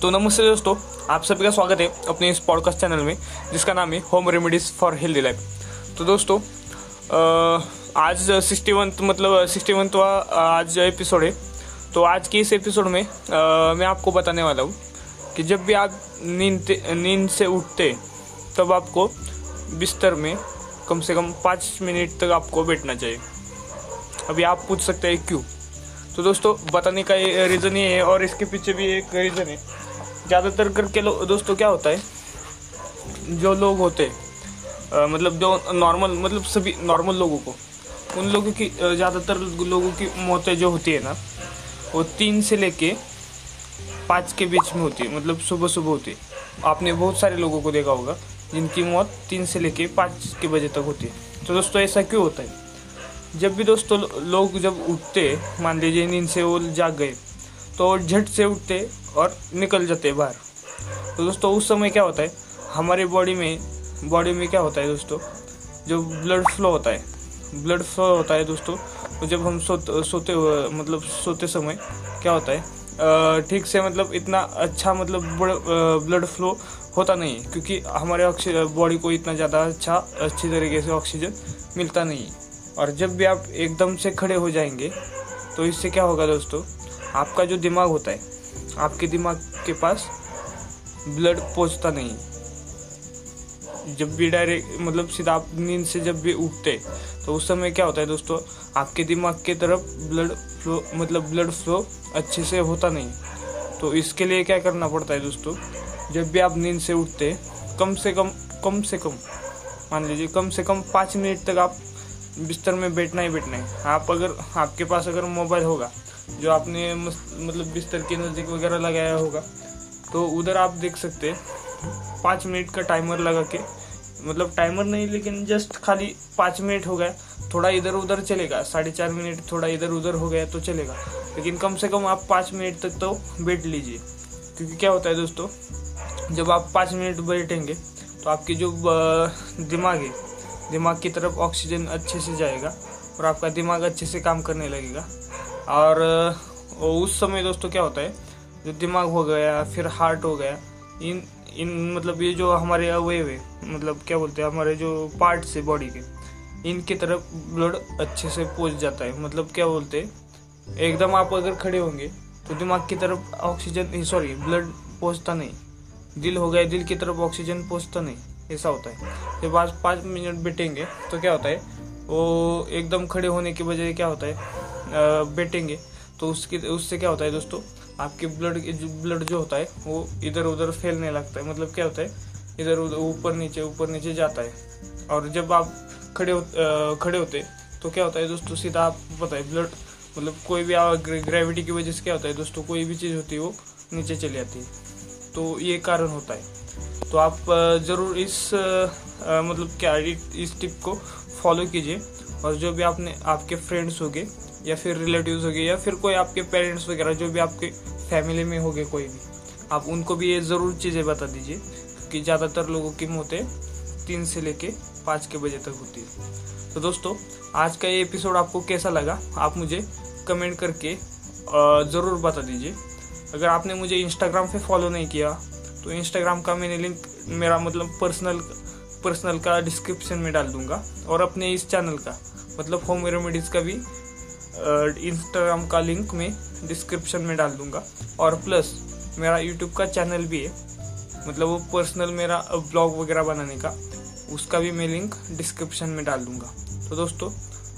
तो नमस्ते दोस्तों आप सभी का स्वागत है अपने इस पॉडकास्ट चैनल में जिसका नाम है home remedies for healthy life तो दोस्तों आज सिक्सटी वन मतलब सिक्सटी वन आज एपिसोड है तो आज के इस एपिसोड में अ, मैं आपको बताने वाला हूँ कि जब भी आप नींद नींद से उठते तब आपको बिस्तर में कम से कम पाँच मिनट तक आपको बैठना चाहिए। अभी आप पूछ सकते हैं क्यों? तो दोस्तों बताने का रीज़न ये है और इसके पीछे भी एक रीज़न है। ज़्यादातर करके दोस्तों क्या होता है? जो लोग होते अ, मतलब जो नॉर्मल मतलब सभी नॉर्मल लोगों को उन लोगों की ज़्यादातर लोगों की मौतें जो होती है ना वो तीन से लेके पाँच के बीच में होती है मतलब सुबह सुबह होती है। आपने बहुत सारे लोगों को देखा होगा जिनकी मौत तीन से लेके पाँच के बजे तक होती है। तो दोस्तों ऐसा क्यों होता है? जब भी दोस्तों लोग जब उठते मान लीजिए नींद से वो जाग गए तो झट से उठते और निकल जाते बाहर। तो दोस्तों, उस समय क्या होता है? हमारे बॉडी में बॉडी में क्या होता है दोस्तों? जो ब्लड फ्लो होता है ब्लड फ्लो होता है दोस्तों तो जब हम सोते सोते मतलब सोते समय क्या होता है? ठीक से मतलब इतना अच्छा मतलब ब्लड फ्लो होता नहीं है, क्योंकि हमारे बॉडी को इतना ज़्यादा अच्छा अच्छी तरीके से ऑक्सीजन मिलता नहीं है। और जब भी आप एकदम से खड़े हो जाएँगे तो इससे क्या होगा दोस्तों? आपका जो दिमाग होता है, आपके दिमाग के पास ब्लड पहुँचता नहीं जब भी डायरेक्ट मतलब सीधा आप नींद से जब भी उठते तो उस समय क्या होता है दोस्तों, आपके दिमाग की तरफ़ ब्लड फ्लो मतलब ब्लड फ्लो अच्छे से होता नहीं तो इसके लिए क्या करना पड़ता है दोस्तों, जब भी आप नींद से उठते कम से कम कम से कम, मान लीजिए कम से कम पाँच मिनट तक आप बिस्तर में बैठना ही बैठना है। आप अगर, आपके पास अगर मोबाइल होगा जो आपने मतलब बिस्तर के नज़दीक वगैरह लगाया होगा। तो उधर आप देख सकते हैं, पाँच मिनट का टाइमर लगा के मतलब टाइमर नहीं, लेकिन जस्ट खाली पाँच मिनट हो गया। थोड़ा इधर उधर चलेगा, साढ़े चार मिनट, थोड़ा इधर उधर हो गया तो चलेगा। लेकिन कम से कम आप पाँच मिनट तक तो बैठ लीजिए। क्योंकि क्या होता है दोस्तों, जब आप पाँच मिनट बैठेंगे तो आपकी जो दिमाग है, दिमाग की तरफ़ ऑक्सीजन अच्छे से जाएगा और आपका दिमाग अच्छे से काम करने लगेगा। और उस समय दोस्तों क्या होता है, जो दिमाग हो गया, फिर हार्ट हो गया, इन इन मतलब ये जो हमारे अवयव है मतलब क्या बोलते हैं, हमारे जो पार्ट्स है बॉडी के, इनकी तरफ़ ब्लड अच्छे से पहुँच जाता है। मतलब क्या बोलते हैं, एकदम आप अगर खड़े होंगे तो दिमाग की तरफ़ ऑक्सीजन सॉरी ब्लड पहुँचता नहीं। दिल हो गया, दिल की तरफ़ ऑक्सीजन पहुँचता नहीं, ऐसा होता है। जब आज पाँच मिनट बैठेंगे तो क्या होता है, वो एकदम खड़े होने की बजाय क्या होता है बैठेंगे तो उसकी, उससे क्या होता है दोस्तों, आपके ब्लड ब्लड जो होता है, वो इधर उधर फैलने लगता है। मतलब क्या होता है इधर उधर ऊपर नीचे ऊपर नीचे जाता है। और जब आप खड़े हो खड़े होते तो क्या होता है दोस्तों, सीधा आप, पता है ब्लड मतलब कोई भी ग्रेविटी की वजह से क्या होता है दोस्तों, कोई भी चीज़ होती है, वो नीचे चली जाती है। तो ये कारण होता है। तो आप ज़रूर इस मतलब क्या, इस टिप को फॉलो कीजिए। और जो भी आपने, आपके फ्रेंड्स होंगे या फिर रिलेटिव्स गए या फिर कोई आपके पेरेंट्स वगैरह, जो भी आपके फैमिली में हो गए कोई भी। आप उनको भी ये ज़रूर चीज़ें बता दीजिए क्योंकि ज़्यादातर लोगों की मौतें तीन से लेके पाँच के बजे तक होती है। तो दोस्तों, आज का ये एपिसोड आपको कैसा लगा, आप मुझे कमेंट करके ज़रूर बता दीजिए। अगर आपने मुझे इंस्टाग्राम पे फॉलो नहीं किया तो इंस्टाग्राम का मैंने लिंक मेरा मतलब पर्सनल पर्सनल का डिस्क्रिप्शन में डाल दूँगा, और अपने इस चैनल का मतलब होम रेमेडीज़ का भी इंस्टाग्राम का लिंक मैं डिस्क्रिप्शन में डाल दूँगा। और प्लस मेरा यूट्यूब का चैनल भी है। मतलब वो पर्सनल मेरा ब्लॉग वगैरह बनाने का, उसका भी मैं लिंक डिस्क्रिप्शन में डाल दूँगा। तो दोस्तों,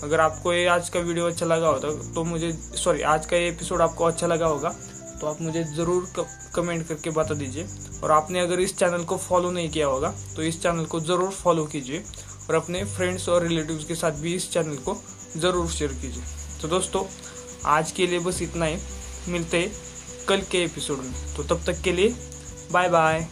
अगर आपको ये आज का वीडियो अच्छा लगा होता तो मुझे सॉरी आज का ये एपिसोड आपको अच्छा लगा होगा तो आप मुझे ज़रूर कमेंट करके बता दीजिए। और आपने अगर इस चैनल को फॉलो नहीं किया होगा तो इस चैनल को ज़रूर फॉलो कीजिए। और अपने फ्रेंड्स और रिलेटिव्स के साथ भी इस चैनल को ज़रूर शेयर कीजिए। तो दोस्तों, आज के लिए बस इतना ही। मिलते हैं कल के एपिसोड में। तो तब तक के लिए बाय बाय